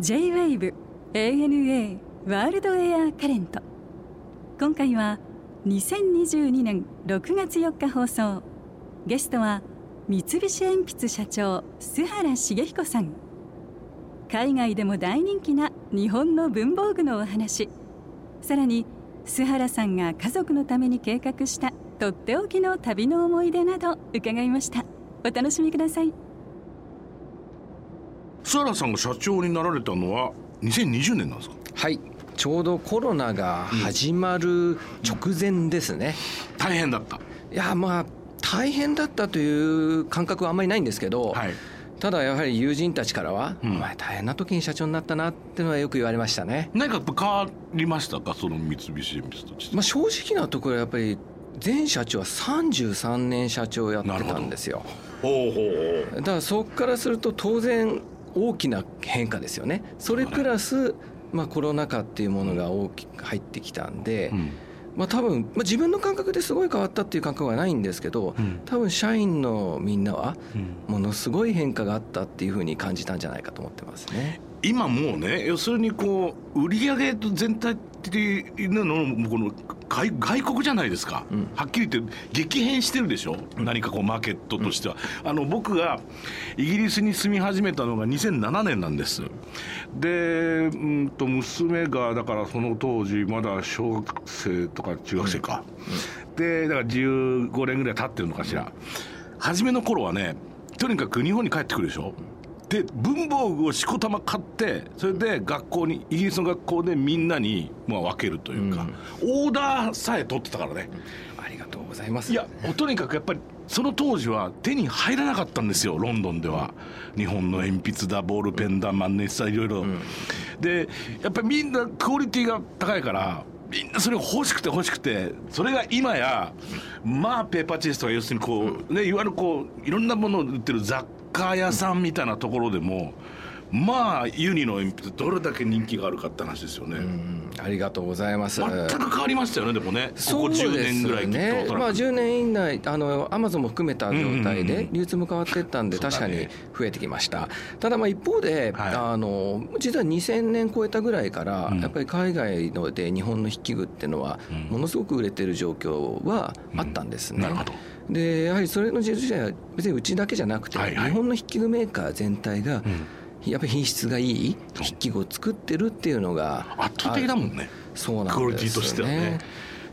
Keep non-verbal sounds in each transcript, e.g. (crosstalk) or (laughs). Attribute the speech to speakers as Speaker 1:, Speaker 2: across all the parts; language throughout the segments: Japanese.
Speaker 1: J-WAVE ANA ワールドエアカレント今回は2022年6月4日放送。ゲストは三菱鉛筆社長須原茂彦さん。海外でも大人気な日本の文房具のお話。さらに須原さんが家族のために計画したとっておきの旅の思い出など伺いました。お楽しみください。
Speaker 2: 須原さんが社長になられたのは2020年なんですか？
Speaker 3: はい。ちょうどコロナが始まる直前ですね、
Speaker 2: 大変だった。
Speaker 3: いやまあ大変だったという感覚はあんまりないんですけど、
Speaker 2: はい。
Speaker 3: ただやはり友人たちからは、
Speaker 2: うん。
Speaker 3: お前大変な時に社長になったなっていうのはよく言われましたね、
Speaker 2: 何か変わりましたか？その三菱鉛筆として、
Speaker 3: まあ、正直なところやっぱり前社長は33年社長をやってたんですよだからそこからすると当然大きな変化ですよね。それプラス、まあ、コロナ禍っていうものが大きく入ってきたんで、
Speaker 2: う、うん。
Speaker 3: まあ、多分、まあ、自分の感覚ですごい変わったっていう感覚はないんですけど、
Speaker 2: うん。
Speaker 3: 多分社員のみんなは
Speaker 2: うん。
Speaker 3: ものすごい変化があったっていうふうに感じたんじゃないかと思ってますね。
Speaker 2: 今もうね要するにこう売り上げと全体的なのもこの外外国じゃないですか、
Speaker 3: うん。
Speaker 2: はっきり言って激変してるでしょ、何かこうマーケットとしては、あの僕がイギリスに住み始めたのが2007年なんです。でうんと娘がだからその当時まだ小学生とか中学生か、でだから15年ぐらい経ってるのかしら、初めの頃はねとにかく日本に帰ってくるでしょ？で文房具をしこたま買ってそれで学校にイギリスの学校でみんなにまあ分けるというか、オーダーさえ取ってたからね。
Speaker 3: ありがとうございます。
Speaker 2: いやとにかくやっぱりその当時は手に入らなかったんですよロンドンでは。日本の鉛筆だボールペンだ万年筆だいろいろ、でやっぱりみんなクオリティが高いからみんなそれが欲しくて欲しくてそれが今やまあペーパーチェイスとか要するにこうねいわゆるこういろんなものを売ってる雑貨屋さんみたいなところでもまあユニの鉛筆どれだけ人気があるかって話ですよね、
Speaker 3: うんありがとうございます。
Speaker 2: 全く変わりましたよねでもね。
Speaker 3: そうです
Speaker 2: 10年ぐらいきっと
Speaker 3: ねまあ、10年以内あのアマゾンも含めた状態
Speaker 2: うんうんうん。
Speaker 3: で流通も変わっていったんで
Speaker 2: そうだ
Speaker 3: 確
Speaker 2: ね
Speaker 3: かに増えてきました。ただまあ一方で、
Speaker 2: はい。
Speaker 3: あの実は2000年超えたぐらいから、
Speaker 2: うん。
Speaker 3: やっぱり海外ので日本の筆記具っていうのは
Speaker 2: うん。
Speaker 3: ものすごく売れてる状況はあったんですね。
Speaker 2: なるほど
Speaker 3: でやはりそれの自体は別にうちだけじゃなくて、
Speaker 2: はいはい。
Speaker 3: 日本の筆記具メーカー全体が、
Speaker 2: ん。
Speaker 3: やっぱり品質がいい筆記具を作ってるっていうのが
Speaker 2: 圧倒的だもんね。
Speaker 3: そうなんですよね。
Speaker 2: クオリティとしてはね。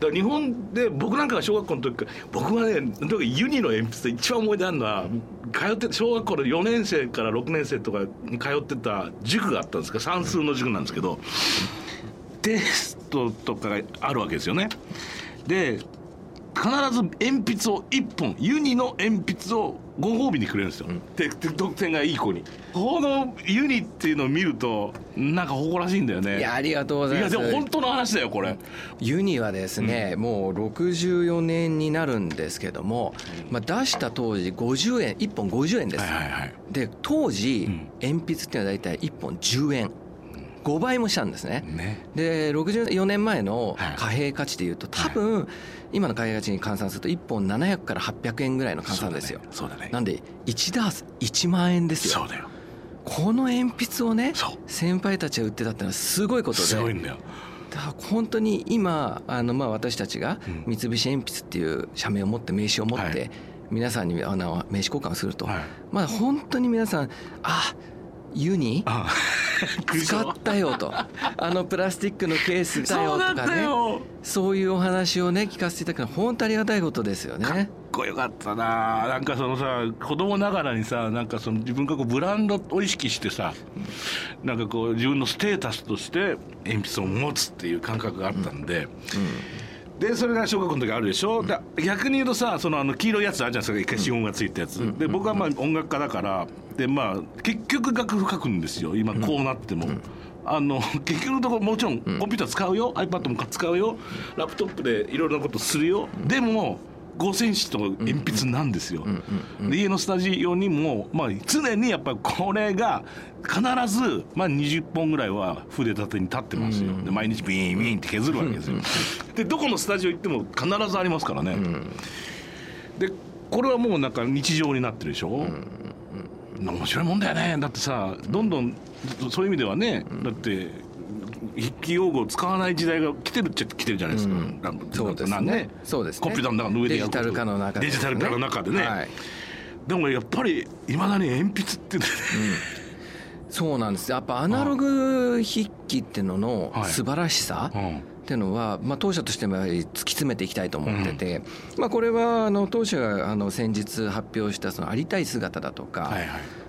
Speaker 2: だから日本で僕なんかが小学校の時から僕はね特にユニの鉛筆で一番思い出あるのは通って小学校の4年生から6年生とかに通ってた塾があったんですけど算数の塾なんですけどテストとかがあるわけですよね。で必ず鉛筆を1本ユニの鉛筆をご褒美にくれるんですよ、でで得点がいい子に。このユニっていうのを見るとなんか誇らしいんだよね。
Speaker 3: いやありがとうございます。
Speaker 2: いやでも本当の話だよこれ。
Speaker 3: ユニはですね、もう64年になるんですけども、まあ、出した当時50円1本50円です、
Speaker 2: はいはいはい。
Speaker 3: で当時、
Speaker 2: うん。
Speaker 3: 鉛筆っていうのは大体1本10円5倍もしたんですね。
Speaker 2: ね。
Speaker 3: で64年前の
Speaker 2: はい。
Speaker 3: 貨幣価値でいうと多分今の貨幣価値に換算すると1本700から800円ぐらいの換算ですよ。
Speaker 2: そうだね。
Speaker 3: なんで1ダース1万円ですよ。
Speaker 2: そうだよ。
Speaker 3: この鉛筆をね先輩たちが売ってたってのはすごいことで。す
Speaker 2: ごいんだよ。
Speaker 3: だから本当に今あのまあ私たちが
Speaker 2: うん。
Speaker 3: 三菱鉛筆っていう社名を持って名刺を持っ
Speaker 2: は
Speaker 3: て
Speaker 2: い。
Speaker 3: 皆さんにあの名刺交換をすると、
Speaker 2: はい。
Speaker 3: まあ本当に皆さんあユニ？
Speaker 2: あ (laughs)
Speaker 3: 使ったよと。あのプラスチックのケースだよとかね。
Speaker 2: よ。
Speaker 3: そういうお話をね聞かせていただくのは本当ありがたいことですよね。
Speaker 2: かっこよかったな。なんかそのさ子供ながらにさなんかその自分がこうブランドを意識してさなんかこう自分のステータスとして鉛筆を持つっていう感覚があったんで、でそれが小学校の時あるでしょ、だ逆に言うとさそのあの黄色いやつあるじゃないですか？一回指紋がついたやつ、で僕はまあ音楽家だからでまあ結局楽譜書くんですよ。今こうなっても。あの結局のところもちろんコンピューター使うよ、iPad も使うよ。ラップトップでいろいろなことするよ、でも五線紙と鉛筆なんですよ、で家のスタジオにも、まあ、常にやっぱりこれが必ず、まあ、20本ぐらいは筆立てに立ってますよ、で毎日ビーンビーンって削るわけですよ、でどこのスタジオ行っても必ずありますからね、でこれはもうなんか日常になってるでしょ、面白いもんだよね。だってさどんどんそういう意味ではね、だって筆記用語を使わない時代が来てるっちゃ来てるじゃないですか、
Speaker 3: うん。そうですね。そうですね。
Speaker 2: コンピューターの中の上でやる
Speaker 3: デジタル化の中で
Speaker 2: デジタル化の中でね、
Speaker 3: はい。
Speaker 2: でもやっぱりいまだに鉛筆ってね、
Speaker 3: そうなんです。やっぱアナログ筆記っていうのの
Speaker 2: はい。
Speaker 3: 素晴らしさ
Speaker 2: うん。
Speaker 3: っていうのは、まあ、当社としてもやはり突き詰めていきたいと思ってて、まあ、これはあの当社があの先日発表したそのありたい姿だとか、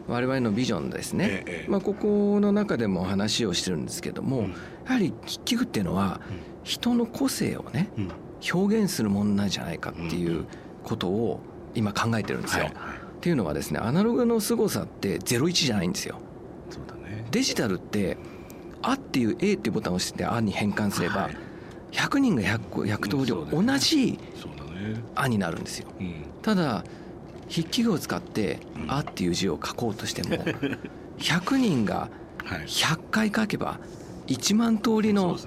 Speaker 3: 我々のビジョンですね、まあ、ここの中でも話をしてるんですけども、
Speaker 2: うん
Speaker 3: やはり筆記具っていうのは人の個性をね
Speaker 2: うん。
Speaker 3: 表現するものなんじゃないかっていうことを今考えてるんですよ。っていうのはですねアナログの凄さって01じゃないんですよ。
Speaker 2: そうだね。
Speaker 3: デジタルって「あ」っていう A っていうボタンを押して「あ」に変換すれば、
Speaker 2: はい。
Speaker 3: 100人が 100, 個100通り同じ
Speaker 2: そうだね「
Speaker 3: あ」になるんですよ。
Speaker 2: うん。
Speaker 3: ただ筆記具を使って「
Speaker 2: うん。
Speaker 3: あ」っていう字を書こうとしても (laughs) 100人が
Speaker 2: はい。
Speaker 3: 100回書けば1万通りの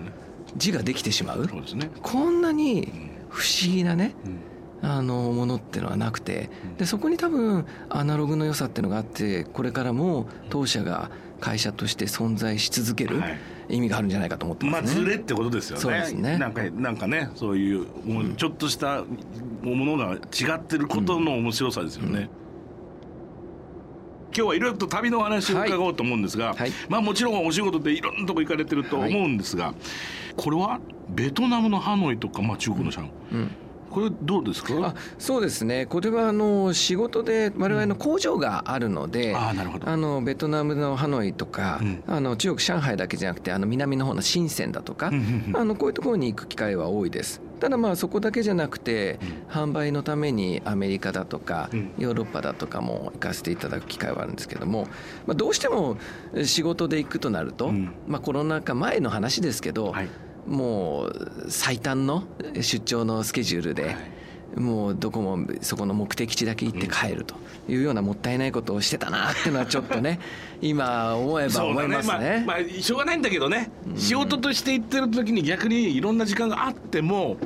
Speaker 3: 字ができてしまう？
Speaker 2: ね。
Speaker 3: こんなに
Speaker 2: うん。
Speaker 3: 不思議なね
Speaker 2: うん。
Speaker 3: あのものっていうのはなくてでそこに多分アナログの良さっていうのがあってこれからも当社が会社として存在し続ける
Speaker 2: はい。
Speaker 3: 意味があるんじゃないかと思ってま
Speaker 2: まあ
Speaker 3: すね。
Speaker 2: ズレってことですよね。
Speaker 3: そうですね。
Speaker 2: なんかなんかねそういうもうちょっとしたものが違ってることの面白さですよね。今日はいろいろと旅のお話を伺おうと思うんですが、
Speaker 3: はい。
Speaker 2: まあもちろんお仕事でいろんなとこ行かれてると思うんですが、これはベトナムのハノイとか、まあ、中国の上海、
Speaker 3: うん
Speaker 2: これどうですか？
Speaker 3: あそうですね。これはあの仕事で我々の工場があるので、
Speaker 2: ああなるほど。
Speaker 3: あのベトナムのハノイとか、
Speaker 2: うん。
Speaker 3: あの中国上海だけじゃなくてあの南の方の深センだとか、あのこういうところに行く機会は多いです。ただまあそこだけじゃなくて、販売のためにアメリカだとか、
Speaker 2: うん。
Speaker 3: ヨーロッパだとかも行かせていただく機会はあるんですけども、まあ、どうしても仕事で行くとなると、
Speaker 2: うん。
Speaker 3: まあ、コロナ禍前の話ですけど、
Speaker 2: はい
Speaker 3: もう最短の出張のスケジュールで、
Speaker 2: はい。
Speaker 3: もうどこもそこの目的地だけ行って帰るというようなもったいないことをしてたなっていうのはちょっとね (laughs) 今思えば思い
Speaker 2: だね。まあ
Speaker 3: ますね。
Speaker 2: まあしょうがないんだけどね、仕事として行ってる時に逆にいろんな時間があっても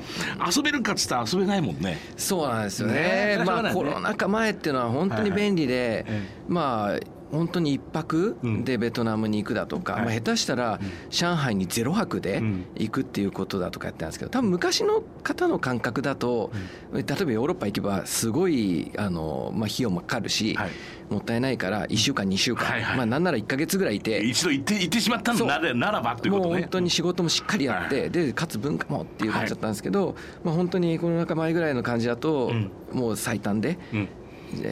Speaker 2: 遊べるかっつったら遊べないもんね。
Speaker 3: そうなんですよね。
Speaker 2: ね。え
Speaker 3: まあコロナ禍前っていうのは本当に便利で、
Speaker 2: え。
Speaker 3: まあ本当に一泊
Speaker 2: うん。
Speaker 3: でベトナムに行くだとか、
Speaker 2: はい。
Speaker 3: まあ、下手したら上海にゼロ泊で
Speaker 2: うん
Speaker 3: 行くっていうことだとかやってたんですけど多分昔の方の感覚だと、例えばヨーロッパ行けばすごいあの、まあ、費用もかかるし、
Speaker 2: はい。
Speaker 3: もったいないから1週間2週間、
Speaker 2: はいはい。
Speaker 3: まあなんなら1か月ぐらいいて。
Speaker 2: 一度行って行ってしまった
Speaker 3: そう。
Speaker 2: のならならばということね。
Speaker 3: 本当に仕事もしっかりやって、でかつ文化もっていう感じだったんですけど、まあ、本当にコロナ禍前ぐらいの感じだと、
Speaker 2: うん。
Speaker 3: もう最短で
Speaker 2: うん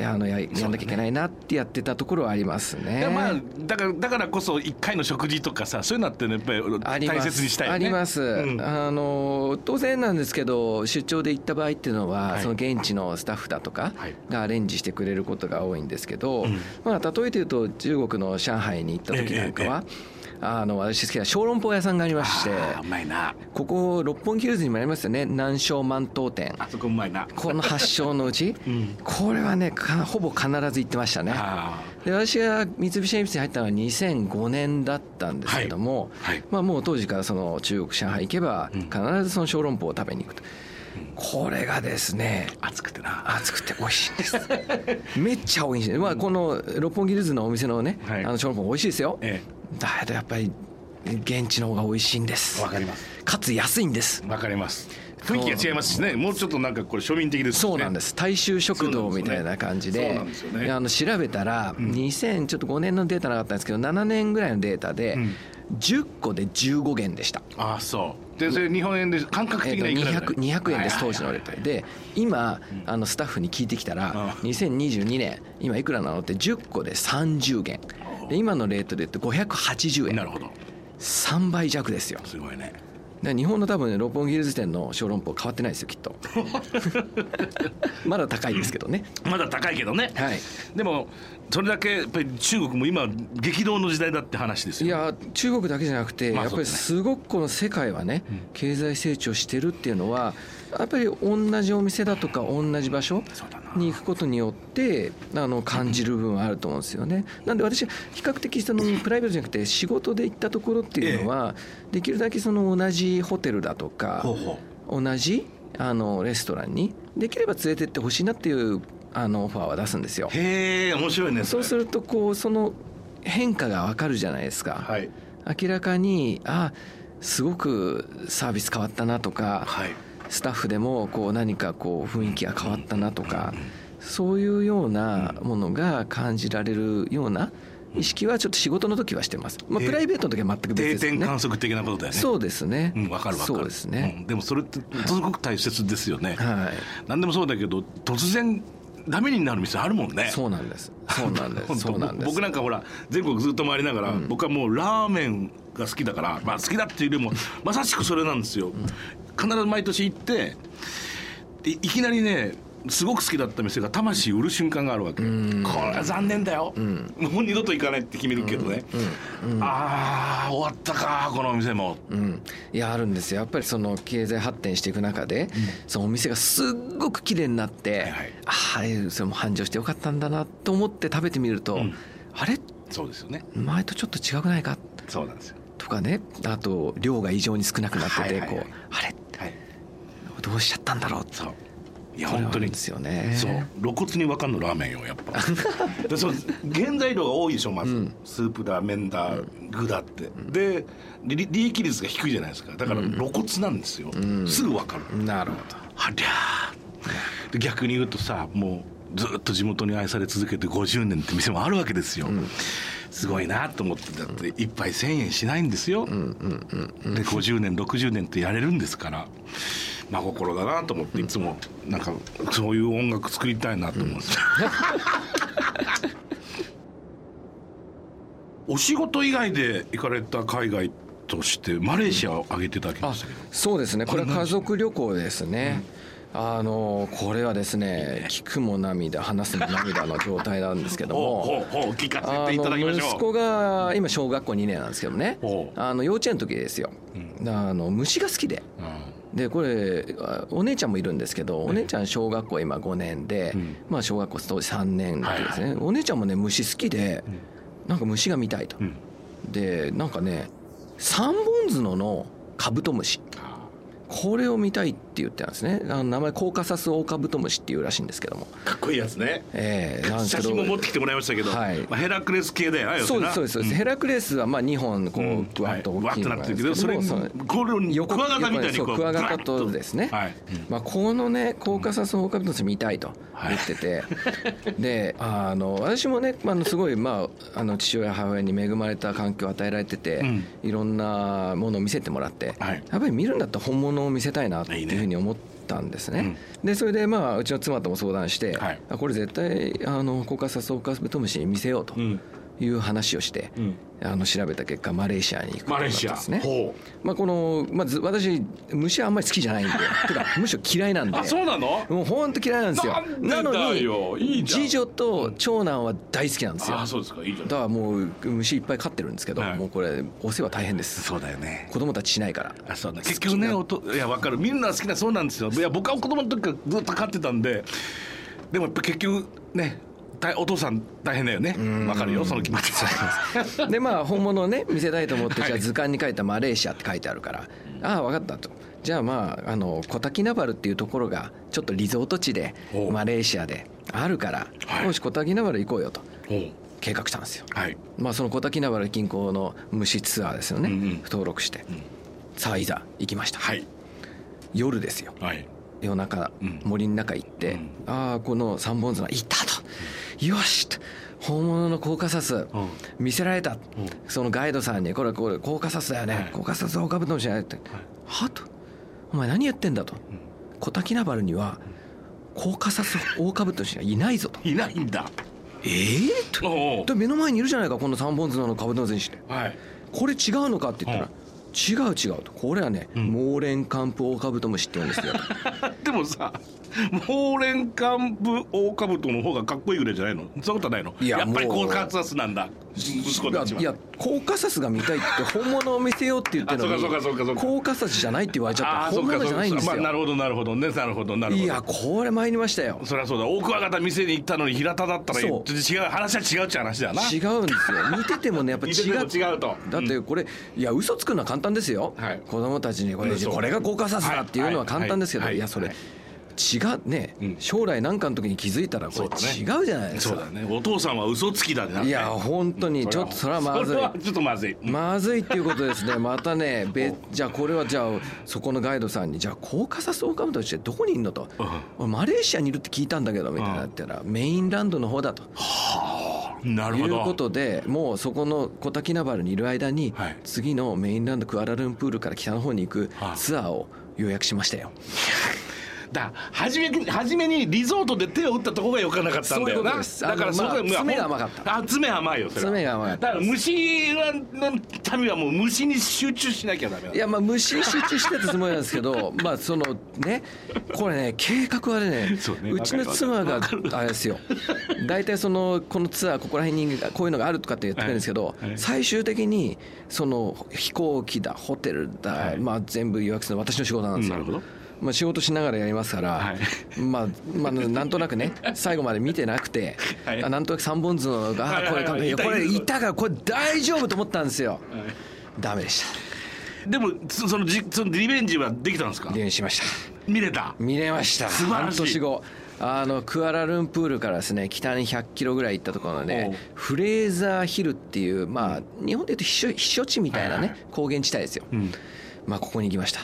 Speaker 3: あのややんなきゃいけないなってやってたところはありますね。
Speaker 2: まあだからだからこそ一回の食事とかさそういうのってねやっぱり大切にしたいよね。
Speaker 3: あります、
Speaker 2: うん。
Speaker 3: あの当然なんですけど出張で行った場合っていうのは、
Speaker 2: はい。
Speaker 3: その現地のスタッフだとか
Speaker 2: はい。
Speaker 3: がアレンジしてくれることが多いんですけど、
Speaker 2: うん。
Speaker 3: まあ、例えて言うと中国の上海に行った時なんかは、あの私好きな小籠包屋さんがありまして
Speaker 2: うまいな。
Speaker 3: ここ六本木ヒルズにもありますよね。南昌万東店。
Speaker 2: あそこうまいな。
Speaker 3: この発祥のうち、(laughs)
Speaker 2: うん。
Speaker 3: これはねかほぼ必ず行ってましたね。
Speaker 2: あ
Speaker 3: で私が三菱鉛筆に入ったのは2005年だったんですけども、
Speaker 2: はい。はい。
Speaker 3: まあ、もう当時からその中国上海行けば
Speaker 2: うん。
Speaker 3: 必ずその小籠包を食べに行くと、これがですね
Speaker 2: ー熱くてな。
Speaker 3: 熱くて美味しいんです。(laughs) めっちゃ美味しい、まあ、この六本木ヒルズのお店のね、
Speaker 2: はい。
Speaker 3: あの小籠包美味しいですよ、
Speaker 2: え
Speaker 3: だけどやっぱり現地の方が美味しいんです。
Speaker 2: えわかります。
Speaker 3: かつ安いんです。
Speaker 2: わかります。雰囲気が違いますしね。もうちょっとなんかこれ庶民的ですしね。
Speaker 3: そうなんです。大衆食堂みたいな感じであの調べたら2000ちょっと5年のデータなかったんですけど7年ぐらいのデータで
Speaker 2: うん
Speaker 3: 10個で15元でした。
Speaker 2: ああそう。でそれ日本円で感覚的ないくらぐらい
Speaker 3: ？200 200円です当時のレート
Speaker 2: はい
Speaker 3: で今あのスタッフに聞いてきたら
Speaker 2: あ
Speaker 3: 2022年今いくらなのって10個で30元で今のレートで言うと580円。
Speaker 2: なるほど。
Speaker 3: 3倍弱ですよ。
Speaker 2: すごいね。
Speaker 3: で日本の多分ね六本木ヒルズ店の小籠包変わってないですよきっと。(laughs) まだ高いですけどね。
Speaker 2: まだ高いけどね。
Speaker 3: はい。
Speaker 2: でもそれだけやっぱり中国も今激動の時代だって話ですよ
Speaker 3: いや中国だけじゃなくて、やっぱり
Speaker 2: す
Speaker 3: ごくこの世界はね、経済成長してるっていうのはやっぱり同じお店だとか同じ場所に行くことによってあの感じる部分はあると思うんですよね。なんで私は比較的そのプライベートじゃなくて仕事で行ったところっていうのは、できるだけその同じホテルだとか同じあのレストランにできれば連れてってほしいなっていうあのオファーは出すんですよ。
Speaker 2: へえ面白いね
Speaker 3: そうするとこうその変化がわかるじゃないですか、
Speaker 2: はい。
Speaker 3: 明らかにあすごくサービス変わったなとか、
Speaker 2: はい
Speaker 3: スタッフでもこう何かこう雰囲気が変わったなとかそういうようなものが感じられるような意識はちょっと仕事の時はしてます、まあ、
Speaker 2: えー
Speaker 3: プライベートの時は全く別
Speaker 2: 定
Speaker 3: ですよね。
Speaker 2: 点観測的なことだよね。
Speaker 3: そうですね。
Speaker 2: うん、わかるわかる。
Speaker 3: そうですね、
Speaker 2: うんでもそれってすごく大切ですよね、
Speaker 3: はい。
Speaker 2: 何でもそうだけど突然ダメになる店あるもんね。
Speaker 3: そうなんです。そうなんです。(laughs) そうなんです。
Speaker 2: 僕なんかほら全国ずっと回りながら、僕はもうラーメンが好きだから、まあ、好きだっていうよりもまさしくそれなんですよ、必ず毎年行ってでいきなりねすごく好きだった店が魂売る瞬間があるわけ、これは残念だよ、もう二度と行かないって決めるけどね、ああ終わったかこのお店も、
Speaker 3: うん、いやあるんですよ。やっぱりその経済発展していく中で、そのお店がすっごく綺麗になって、
Speaker 2: はいはい。
Speaker 3: ああれそれも繁盛してよかったんだなと思って食べてみると、
Speaker 2: ん。
Speaker 3: あれ？
Speaker 2: そうですよね。
Speaker 3: 前とちょっと違くないか？
Speaker 2: そうなんですよ。
Speaker 3: とかね。あと量が異常に少なくなってて、こうあれ？
Speaker 2: はい
Speaker 3: どうしちゃったんだろう
Speaker 2: そういや本当に。
Speaker 3: ですよね。
Speaker 2: そう。露骨に分かんのラーメンよやっぱ。(laughs) でそう原材料が多いでしょまず、
Speaker 3: うん。
Speaker 2: スープだ麺だ具だって、で利利益率が低いじゃないですか。だから露骨なんですよ、
Speaker 3: ん。
Speaker 2: すぐ分かる、
Speaker 3: なるほ
Speaker 2: はりゃー。で逆に言うとさもうずっと地元に愛され続けて50年って店もあるわけですよ、すごいなと思ってだって一杯1,000円しないんですよ、で50年60年ってやれるんですから真心だなと思っていつもなんかそういう音楽作りたいなと思うんですよ、(laughs) お仕事以外で行かれた海外としてマレーシアを挙げていただきま
Speaker 3: あ
Speaker 2: したけど、
Speaker 3: そうですね。これは家族旅行ですね、あのこれはですね聞くも涙話すも涙の状態なんですけども。(laughs)
Speaker 2: ほうほうほう聞か
Speaker 3: あ
Speaker 2: せていただきましょう。
Speaker 3: の息子が今小学校2年なんですけどね。あの幼稚園の時ですよ、あの虫が好きで。
Speaker 2: うん
Speaker 3: でこれあお姉ちゃんもいるんですけどお姉ちゃん小学校今5年で、
Speaker 2: うん。
Speaker 3: まあ小学校当時3年ですね、
Speaker 2: はい
Speaker 3: お姉ちゃんもね虫好きで、なんか虫が見たいと、
Speaker 2: うん。
Speaker 3: でなんかね三本角のカブトムシこれを見たいって言ってたんですね。あの名前コーカサスオオカブトムシっていうらしいんですけども。
Speaker 2: かっこいいやつね。
Speaker 3: ええなんですけど。
Speaker 2: 写真も持ってきてもらいましたけど、
Speaker 3: はい。
Speaker 2: まあ、ヘラクレス系だよ
Speaker 3: そうですそうですそうです、ヘラクレスはまあ2本こ
Speaker 2: うん。
Speaker 3: うぶわっと大きいのがあるんですけど。
Speaker 2: はい。わっとなってるけどそれこれを
Speaker 3: 横
Speaker 2: クワガタみたいにこう
Speaker 3: 横クワガタとですね、
Speaker 2: はい。
Speaker 3: まあ、このねコーカサスオオカブトムシ見たいと言ってて、であの私もね、まあすごい、まあ、あの父親母親に恵まれた環境を与えられてて、
Speaker 2: うん。
Speaker 3: いろんなものを見せてもらって、
Speaker 2: はい。
Speaker 3: やっぱり見るんだったら本物を見せたいなっていうふうに思ったんですね。でそれでまあうちの妻とも相談して、
Speaker 2: はい。
Speaker 3: あこれ絶対あのコーカサスオオカブトムシに見せようと。
Speaker 2: うん
Speaker 3: いう話をして、
Speaker 2: うん。
Speaker 3: あの調べた結果マレーシアに行くことですね。
Speaker 2: ほ
Speaker 3: まあ、この、まず私虫はあんまり好きじゃないんで。(laughs) てかむしろ嫌いなんで。
Speaker 2: うあそうなの？
Speaker 3: もう本当嫌いなんですよ。
Speaker 2: な
Speaker 3: の
Speaker 2: いいじゃん。
Speaker 3: 次女と長男は大好きなんですよ。
Speaker 2: あそうですか。いいじゃん。
Speaker 3: だからもう虫いっぱい飼ってるんですけど、
Speaker 2: はい。
Speaker 3: もうこれお世話大変です。
Speaker 2: そうだよね。
Speaker 3: 子供たちしないから。
Speaker 2: あそうだ結局ねおといや分かる。見るのは好きなそうなんですよ。いや僕は子供の時からずっと飼ってたんででもやっぱ結局ね大お父さん大変だよね。分かるよその気持ち。
Speaker 3: でまあ本物をね (laughs) 見せたいと思って、
Speaker 2: はい。
Speaker 3: じゃあ図鑑に書いたマレーシアって書いてあるから、ああ分かったと。じゃあまああのコタキナバルっていうところがちょっとリゾート地でマレーシアであるから、
Speaker 2: はい。
Speaker 3: よしコタキナバル行こうよと。計画したんですよ。
Speaker 2: はい。
Speaker 3: まあそのコタキナバル近郊の虫ツアーですよね、
Speaker 2: うんうん。
Speaker 3: 登録して、さあいざ行きました、
Speaker 2: はい。
Speaker 3: 夜ですよ。
Speaker 2: はい。
Speaker 3: 夜中、
Speaker 2: うん。
Speaker 3: 森の中行って、
Speaker 2: うん。
Speaker 3: ああこの三本綱いたと、よしと本物のコーカサス、見せられた、そのガイドさんに「これこれコーカサスだよね、
Speaker 2: はい。
Speaker 3: コーカサスオオカブトムシじゃない」って「は?」と「お前何言ってんだ」と「コタキナバルにはコーカサスオオカブトムシがいないぞ」と。
Speaker 2: いないんだ「
Speaker 3: ええと？目の前にいるじゃないかこの三本綱のカブトムシにして。
Speaker 2: はい。
Speaker 3: これ違うのかって言ったら
Speaker 2: うん「
Speaker 3: 違う違う」と。これはね、
Speaker 2: ん。
Speaker 3: モーレンカンプオオカブトムシって言うんですよ。(laughs)
Speaker 2: でもさモーレンカンプオオカブトの方がかっこいいぐらいじゃないの？そんなことはないの？
Speaker 3: いや
Speaker 2: やっぱりコーカサスなんだ。息子
Speaker 3: いや
Speaker 2: たちは。い
Speaker 3: やコーカサスが見たいって本物を見せようって言ってるのにコーカサスじゃないって言われちゃった。本物じゃないんです
Speaker 2: そうかまあ、なる
Speaker 3: よ
Speaker 2: ほどなるほど。ねなるほどなるほど。
Speaker 3: いやこれ参りましたよ。
Speaker 2: そりゃそうだ。大桑方店に行ったのに平田だったら違う話は違うっちゃ話だよな。
Speaker 3: 違うんですよ。見ててもねやっぱ (laughs) 違う。
Speaker 2: 違うと。
Speaker 3: だってこれいや嘘つくのは簡単ですよ、
Speaker 2: はい。
Speaker 3: 子供たちにこれこれがコーカサスだっていうのは簡単ですけど、
Speaker 2: はい。
Speaker 3: いやそれ、
Speaker 2: はい
Speaker 3: 違うね、
Speaker 2: うん。
Speaker 3: 将来なんかの時に気づいたらこれ違うじゃないですか。
Speaker 2: そうだね。お父さんは嘘つきだね
Speaker 3: いや本当にちょっとそれはまずい。
Speaker 2: ちょっとまずい。
Speaker 3: まずいっていうことですね。(laughs) またねべじゃあこれはじゃあそこのガイドさんにじゃあコーカサスオオカブトとしてどこにいんのと。俺マレーシアにいるって聞いたんだけどみたいなったらメインランドの方だと。
Speaker 2: なるほど。
Speaker 3: いうことでもうそこのコタキナバルにいる間に
Speaker 2: はい。
Speaker 3: 次のメインランドクアラルンプールから北の方に行く
Speaker 2: はい。
Speaker 3: ツアーを予約しましたよ
Speaker 2: だ初めに初めにリゾートで手を打ったとこがよかなかったんだよな。だからそこ
Speaker 3: あのまあ
Speaker 2: まあ
Speaker 3: 爪が甘かった。
Speaker 2: あ爪甘いよ
Speaker 3: 爪が甘かった。
Speaker 2: だから虫はの民はもう虫に集中しなきゃダメだ。
Speaker 3: いやまあ虫に集中してたつもりなんですけど (laughs) まあそのねこれね計画はね
Speaker 2: そうね
Speaker 3: うちの妻があれですよ。大体そのこのツアーここら辺にこういうのがあるとかって言ってくるんですけど
Speaker 2: はいはい。
Speaker 3: 最終的にその飛行機だホテルだ
Speaker 2: はい。
Speaker 3: まあ全部予約するのは私の仕事なんですよ。
Speaker 2: なるほど
Speaker 3: まあ仕事しながらやりますから、
Speaker 2: は
Speaker 3: まあ、まあなんとなくね最後まで見てなくて、
Speaker 2: はい。
Speaker 3: あなんとなく三本図のが
Speaker 2: はい
Speaker 3: これこれ
Speaker 2: い。
Speaker 3: たからこれ大丈夫と思ったんですよ。ダメでした。
Speaker 2: でもそそのじそのリベンジはできたんですか？
Speaker 3: 電話しました。
Speaker 2: 見れた？
Speaker 3: 見れました。
Speaker 2: 素晴らしい。
Speaker 3: 半年後。あのクアラルンプールからですね北に100キロぐらい行ったところのねフレーザーヒルっていうまあ日本でいうと避暑避暑地みたいな
Speaker 2: はいは
Speaker 3: ね高原地帯ですよ。
Speaker 2: うん。
Speaker 3: まあここに行きました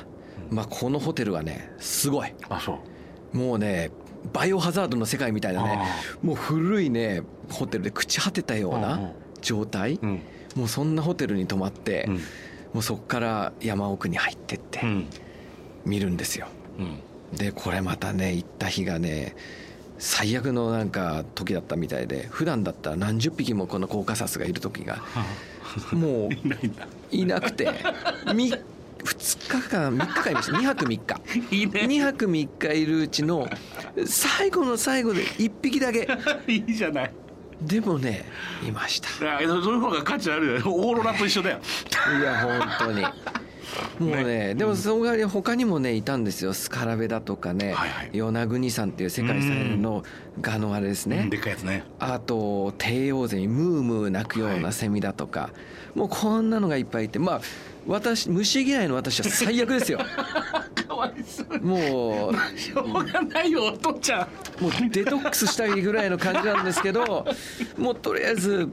Speaker 3: まあこのホテルはねすごい。
Speaker 2: あそう。
Speaker 3: もうねバイオハザードの世界みたいなね
Speaker 2: あ
Speaker 3: もう古いねホテルで朽ち果てたようなん状態。
Speaker 2: うん。
Speaker 3: もうそんなホテルに泊まって
Speaker 2: うん。
Speaker 3: もうそこから山奥に入ってって
Speaker 2: うん。
Speaker 3: 見るんですよ。
Speaker 2: うん。
Speaker 3: でこれまたね行った日がね最悪のなんか時だったみたいで普段だったら何十匹もこのコーカサスがいる時がもう (laughs) いなくて (laughs) み2日間3日間いました。2泊3日。(laughs)
Speaker 2: いいね。
Speaker 3: 2泊3日いるうちの最後の最後で1匹だけ。(laughs)
Speaker 2: いいじゃない。
Speaker 3: でもねいました。
Speaker 2: あそういう方が価値あるよオーロラと一緒だよ。
Speaker 3: いや本当にもうねでもその代わり他にもねいたんですよ。スカラベだとかね、
Speaker 2: はいはい。
Speaker 3: 与那国さんっていう世界最大のガのあれですね、
Speaker 2: でっかいやつね。
Speaker 3: あと帝王ゼミムームー鳴くようなセミだとか、もうこんなのがいっぱいいてまあ私虫嫌いの私は最悪ですよ。(laughs)
Speaker 2: かわいそう
Speaker 3: もう
Speaker 2: しょうがないよお父ちゃん。
Speaker 3: もうデトックスしたいぐらいの感じなんですけど (laughs) もうとりあえず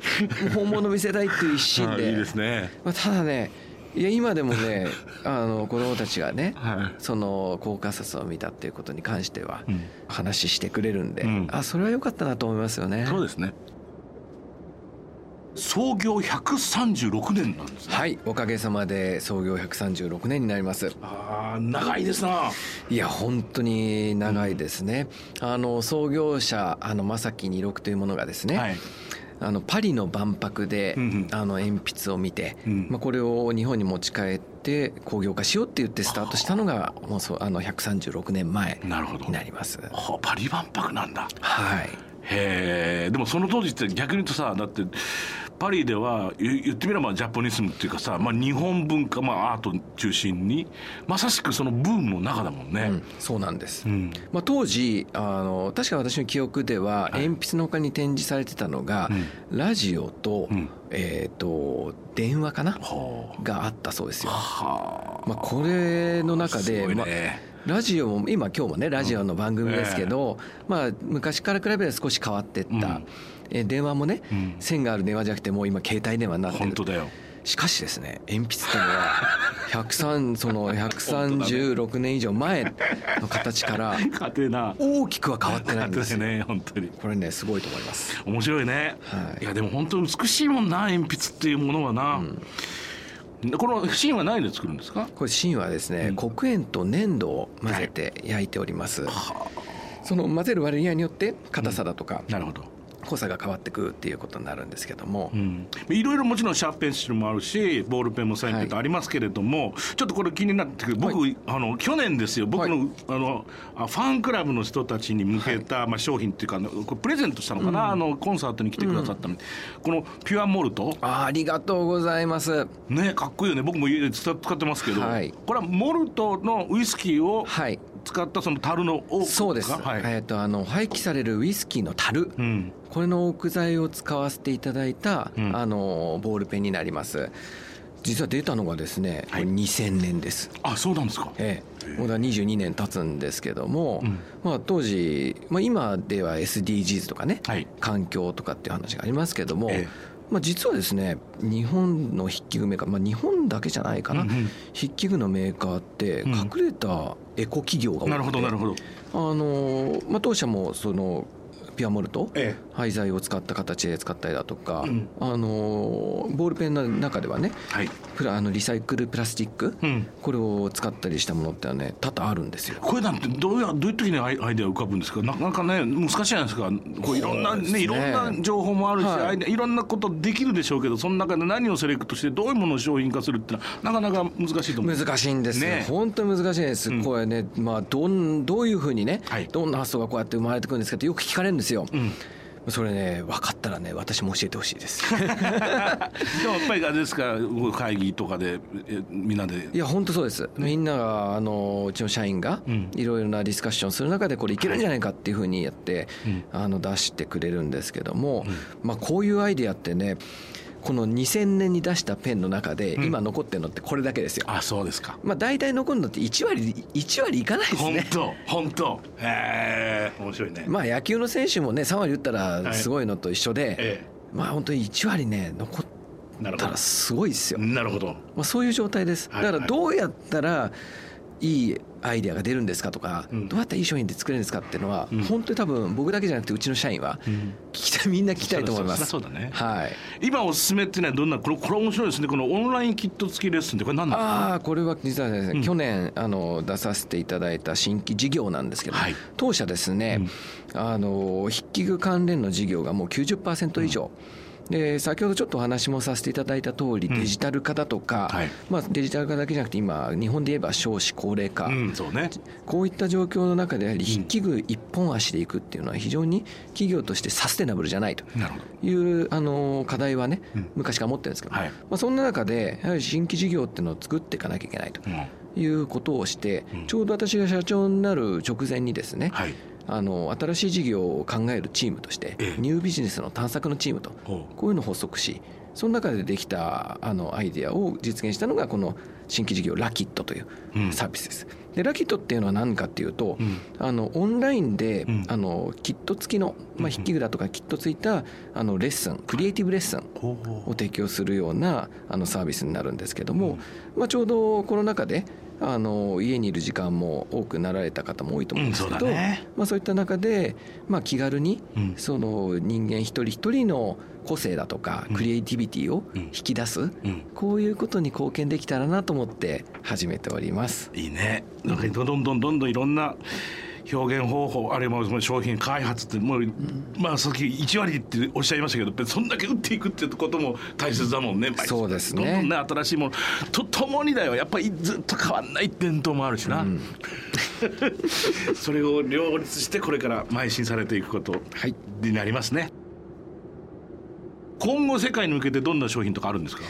Speaker 3: 本物見せたいっていう一心で。
Speaker 2: あいいですね。
Speaker 3: まあ、ただねいや今でもね (laughs) あの子供たちがね、
Speaker 2: はい。
Speaker 3: そのコーカサスを見たっていうことに関しては
Speaker 2: うん。
Speaker 3: 話してくれるんで、
Speaker 2: うん。
Speaker 3: あそれは良かったなと思いますよね。
Speaker 2: そうですね。創業136年なんですね。
Speaker 3: はいおかげさまで創業136年になります。
Speaker 2: ああ長いですな。い
Speaker 3: や本当に長いですね、あの創業者あの正木二六というものがですね、
Speaker 2: はい
Speaker 3: あのパリの万博で、あの鉛筆を見て、
Speaker 2: うん。
Speaker 3: まあ、これを日本に持ち帰って工業化しようって言ってスタートしたのがもうそうあの136年前になります。
Speaker 2: はあパリ万博なんだ。
Speaker 3: はい。
Speaker 2: へえ。でもその当時って逆に言うとさだってパリでは言言ってみればジャポニスムっていうかさ、まあ、日本文化、まあ、アート中心にまさしくそのブームの中だもんね。
Speaker 3: うん、そうなんです、
Speaker 2: うん。
Speaker 3: まあ、当時あの確か私の記憶では
Speaker 2: はい。
Speaker 3: 鉛筆の他に展示されてたのが、ラジオと,、
Speaker 2: うん。
Speaker 3: えー、と電話かな？
Speaker 2: は
Speaker 3: があったそうですよ。まあ、これの中
Speaker 2: す
Speaker 3: で、
Speaker 2: ね、
Speaker 3: ラジオも今今日もねラジオの番組ですけど、まあ、昔から比べれば少し変わってった、
Speaker 2: うん
Speaker 3: え電話もね、
Speaker 2: うん。
Speaker 3: 線がある電話じゃなくてもう今携帯電話になってる。
Speaker 2: 本当だよ。
Speaker 3: しかしですね鉛筆っていうのは (laughs) 103その136年以上前の形から大きくは変わってないんですよ、
Speaker 2: ね本当に。
Speaker 3: これねすごいと思います。
Speaker 2: 面白いね、
Speaker 3: はい。
Speaker 2: い、やでも本当に美しいもんな鉛筆っていうものはな、この芯は何で作るんですか？
Speaker 3: これ芯はですね、黒鉛と粘土を混ぜて焼いております、その混ぜる割合によって硬さだとか
Speaker 2: なるほど
Speaker 3: 濃さが変わってくるっていうことになるんですけども、
Speaker 2: うん、いろいろもちろんシャープペンシルもあるしボールペンもサインペンとありますけれども、ちょっとこれ気になってくる僕、
Speaker 3: は
Speaker 2: あの去年ですよ。僕の,、
Speaker 3: は
Speaker 2: あのあファンクラブの人たちに向けた、まあ、商品っていうかこれプレゼントしたのかな、あのコンサートに来てくださったの、このピュアモルト？
Speaker 3: あありがとうございます。
Speaker 2: ねかっこいいよね。僕も家で使使ってますけど、
Speaker 3: はい。
Speaker 2: これはモルトのウイスキーを
Speaker 3: はい。
Speaker 2: 使ったその樽の
Speaker 3: そうです、
Speaker 2: はい。
Speaker 3: えっ、とあの廃棄されるウイスキーの樽、
Speaker 2: うん
Speaker 3: これの木材を使わせていただいた、
Speaker 2: うん。
Speaker 3: あのボールペンになります。実は出たのがですね、
Speaker 2: はい。
Speaker 3: 2000年です。
Speaker 2: あそうなんですか。
Speaker 3: えもうだ22年経つんですけども、
Speaker 2: うん。
Speaker 3: まあ、当時、まあ、今では SDGs とかね、
Speaker 2: はい。
Speaker 3: 環境とかっていう話がありますけども、
Speaker 2: ええ。
Speaker 3: まあ、実はですね日本の筆記具メーカー、まあ、日本だけじゃないかな、
Speaker 2: うんうん。
Speaker 3: 筆記具のメーカーって
Speaker 2: うん。
Speaker 3: 隠れたエコ企業が多くて、
Speaker 2: なるほどなるほど。
Speaker 3: あのまあ、当社もそのピュアモルト
Speaker 2: え
Speaker 3: 廃材を使った形で使ったりだとか、
Speaker 2: うん。
Speaker 3: あのボールペンの中ではね
Speaker 2: えはい。
Speaker 3: プラあのリサイクルプラスチック、
Speaker 2: うん。
Speaker 3: これを使ったりしたものってのはね多々あるんですよ。
Speaker 2: これなんてどうやどういう時にアイアイデア浮かぶんですか？ななかね難しいじゃないですか。こういろんな
Speaker 3: ね
Speaker 2: ねいろんな情報もあるし、
Speaker 3: はい。
Speaker 2: アイデアいろんなことできるでしょうけどその中で何をセレクトしてどういうものを商品化するってのはなかなか難しいと思う。
Speaker 3: 難しいんですよ、
Speaker 2: ね。
Speaker 3: 本当に難しいです、
Speaker 2: うん。
Speaker 3: これね、まあ、どんどういうふうにね、
Speaker 2: はい。
Speaker 3: どんな発想がこうやって生まれてくるんですかってよく聞かれるんですよ、
Speaker 2: うん
Speaker 3: それね分かったらね私も教えてほしいです。(laughs)
Speaker 2: でもやっぱりあれですから会議とかでえみんなで。
Speaker 3: いや本当そうです、みんながあのうちの社員が
Speaker 2: うん。
Speaker 3: いろいろなディスカッションする中でこれいけるんじゃないかっていうふうにやって、
Speaker 2: うん。
Speaker 3: あの出してくれるんですけども、まあ、こういうアイデアってねこの2000年に出したペンの中で
Speaker 2: うん。
Speaker 3: 今残ってるのってこれだけですよ、
Speaker 2: あそうですか。
Speaker 3: まあ、大体残るのって1割1割いかないです
Speaker 2: 本
Speaker 3: ね
Speaker 2: 当 (laughs) 本当。へえ面白いね、
Speaker 3: まあ野球の選手もね3割打ったらすごいのと一緒で、
Speaker 2: え
Speaker 3: まあ本当に1割ね残ったらすごいですよ、
Speaker 2: どなるほど。
Speaker 3: まあ、そういう状態です。だ
Speaker 2: はい。
Speaker 3: からどうやったらいいアイデアが出るんですかとか、
Speaker 2: うん。
Speaker 3: どうやったらいい商品で作れるんですかっていうのは、
Speaker 2: うん。
Speaker 3: 本当に多分僕だけじゃなくてうちの社員は聞きたいみんな聞きたいと思います。
Speaker 2: そうだね
Speaker 3: はい。
Speaker 2: 今おすすめっていうのはどんなこれこれ面白いですね。このオンラインキット付きレッスンってこれ何なんですか
Speaker 3: ああこれは実はですね、
Speaker 2: うん。
Speaker 3: 去年あの出させていただいた新規事業なんですけど、
Speaker 2: はい。
Speaker 3: 当社ですね、あの筆記具関連の事業がもう90%以上、で先ほどちょっとお話もさせていただいた通り、
Speaker 2: うん。
Speaker 3: デジタル化だとか、
Speaker 2: はい。
Speaker 3: まあ、デジタル化だけじゃなくて今日本で言えば少子高齢化、
Speaker 2: うんそうね。
Speaker 3: こういった状況の中でやはり筆記具一本足でいくっていうのは非常に企業としてサステナブルじゃないというあの課題はね、
Speaker 2: うん。
Speaker 3: 昔から持ってるんですけど、
Speaker 2: はい。
Speaker 3: まあ、そんな中でやはり新規事業っていうのを作っていかなきゃいけないと
Speaker 2: うん。
Speaker 3: いうことをして、
Speaker 2: うん。
Speaker 3: ちょうど私が社長になる直前にですね、
Speaker 2: はい
Speaker 3: あの新しい事業を考えるチームとして、
Speaker 2: ええ。
Speaker 3: ニュービジネスの探索のチームと
Speaker 2: ほ
Speaker 3: こういうのを発足しその中でできたあのアイデアを実現したのがこの新規事業ラキットという
Speaker 2: うん。
Speaker 3: サービスです。でラキットっていうのは何かっていうと、
Speaker 2: うん。
Speaker 3: あのオンラインで、
Speaker 2: うん。
Speaker 3: あのキット付きの、まあ、
Speaker 2: うん
Speaker 3: 筆記具だとかキットついたあのレッスンクリエイティブレッスンを提供するようなあのサービスになるんですけども、まあ、ちょうどコロナ禍であの家にいる時間も多くなられた方も多いと思うんですけど、
Speaker 2: うんそうだね。
Speaker 3: まあ、そういった中で、まあ、気軽に
Speaker 2: うん。
Speaker 3: その人間一人一人の個性だとか
Speaker 2: うん。
Speaker 3: クリエイティビティを
Speaker 2: うん。
Speaker 3: 引き出す、
Speaker 2: うん。
Speaker 3: こういうことに貢献できたらなと思って始めております。
Speaker 2: いいね。なんかどんどんどんどんどんいろんな表現方法あるいは商品開発ってもう、まあさっき1割っておっしゃいましたけどそんだけ打っていくってことも大切だもんね。
Speaker 3: そうですね。
Speaker 2: どんどんね新しいもの。とともにだよ。やっぱりずっと変わんない伝統もあるしな、
Speaker 3: うん。(laughs)
Speaker 2: それを両立してこれから邁進されていくこと
Speaker 3: はい。
Speaker 2: になりますね今後世界に向けてどんな商品とかあるんですか？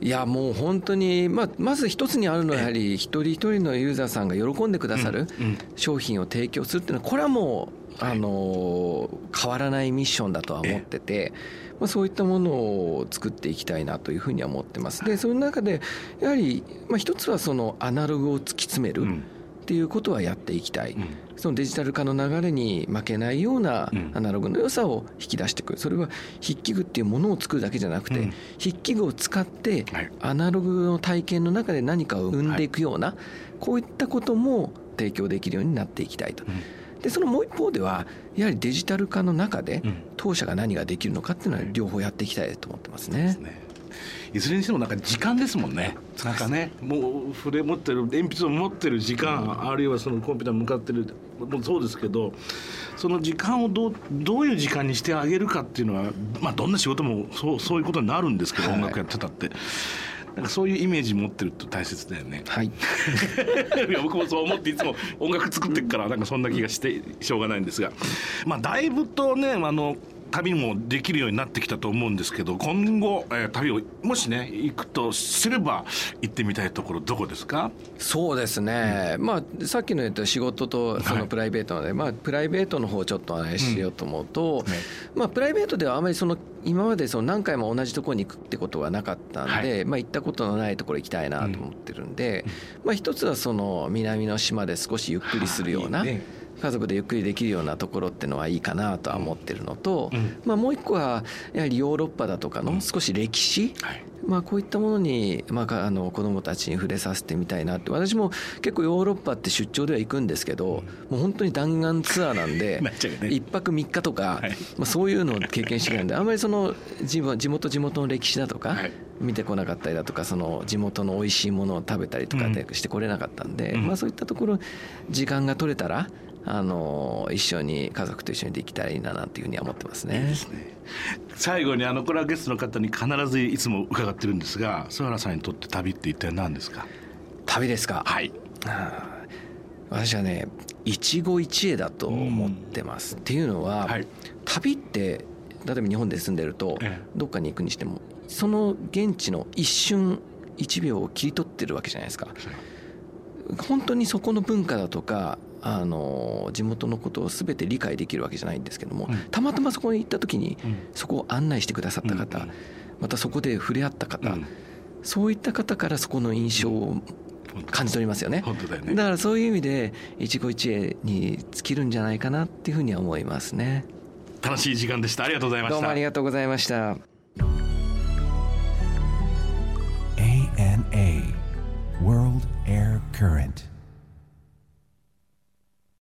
Speaker 3: いやもう本当に、まあ、まず一つにあるのはやはり一人一人のユーザーさんが喜んでくださる商品を提供するっていうのはこれはもう、あの変わらないミッションだとは思ってて、まあ、そういったものを作っていきたいなというふうには思ってます。でその中でやはり、まあ、一つはそのアナログを突き詰める。
Speaker 2: うん
Speaker 3: っていうことはやっていきたい、
Speaker 2: うん。
Speaker 3: そのデジタル化の流れに負けないような
Speaker 2: うん。
Speaker 3: アナログの良さを引き出していく。それは筆記具っていうものを作るだけじゃなくて、
Speaker 2: うん。
Speaker 3: 筆記具を使って
Speaker 2: はい。
Speaker 3: アナログの体験の中で何かを生んでいくような、こういったことも提供できるようになっていきたいと。でそのもう一方ではやはりデジタル化の中で
Speaker 2: うん。
Speaker 3: 当社が何ができるのかっていうのは両方やっていきたいと思ってますね。
Speaker 2: ねいずれにしてもなんか時間ですもんね。なんかねもう筆持ってる鉛筆を持ってる時間、あるいはそのコンピューターに向かってるもそうですけどその時間をどうどういう時間にしてあげるかっていうのは、まあ、どんな仕事もそうそういうことになるんですけど、
Speaker 3: はい。
Speaker 2: 音楽やってたって。なんかそういうイメージ持ってるって大切だよね。
Speaker 3: はい、(laughs)
Speaker 2: いや僕もそう思っていつも音楽作ってっからなんかそんな気がしてしょうがないんですが。まあだいぶとねあの旅もできるようになってきたと思うんですけど今後、えー、旅をもしね行くとすれば行ってみたいところどこですか？
Speaker 3: そうですね、うん、まあさっきの言った仕事とそのプライベートので、はい、まあプライベートの方をちょっと話しようと思うと、うんね、まあプライベートではあまりその今までその何回も同じところに行くってことはなかったんで、はい、まあ行ったことのないところ行きたいなと思ってるんで、うん、まあ一つはその南の島で少しゆっくりするような、いいね家族でゆっくりできるようなところっていうのはいいかなとは思ってるのと、うん、まあ、もう一個はやはりヨーロッパだとかの少し歴史、はい、まあ、こういったものに、まあ、あの子どもたちに触れさせてみたいなって私も結構ヨーロッパって出張では行くんですけど、もう本当に弾丸ツアーなんで (laughs) 1泊3日とか、まあ、そういうのを経験してるんであんまりその地元地元の歴史だとか、見てこなかったりだとかその地元の美味しいものを食べたりとかしてこれなかったんで、まあ、そういったところ時間が取れたらあの一緒に家族と一緒にできたらいいななんていうふうには思ってますね。いいすね。
Speaker 2: 最後にあのこれはゲストの方に必ずいつも伺ってるんですが曽原さんにとって旅って一体何ですか？
Speaker 3: 旅ですか？
Speaker 2: はい。
Speaker 3: 私はね一期一会だと思ってます。っていうのは、はい、旅って例えば日本で住んでると、どっかに行くにしてもその現地の一瞬一秒を切り取ってるわけじゃないですか。本当にそこの文化だとかあの地元のことを全て理解できるわけじゃないんですけども、うん、たまたまそこに行った時に、そこを案内してくださった方、またそこで触れ合った方、そういった方からそこの印象を感じ取りますよね。だね。だからそういう意味で一期一会に尽きるんじゃないかなっていうふうには思いますね。
Speaker 2: 楽しい時間でした。ありがとうございました。
Speaker 3: どうもありがとうございました。
Speaker 4: ANA World Air Current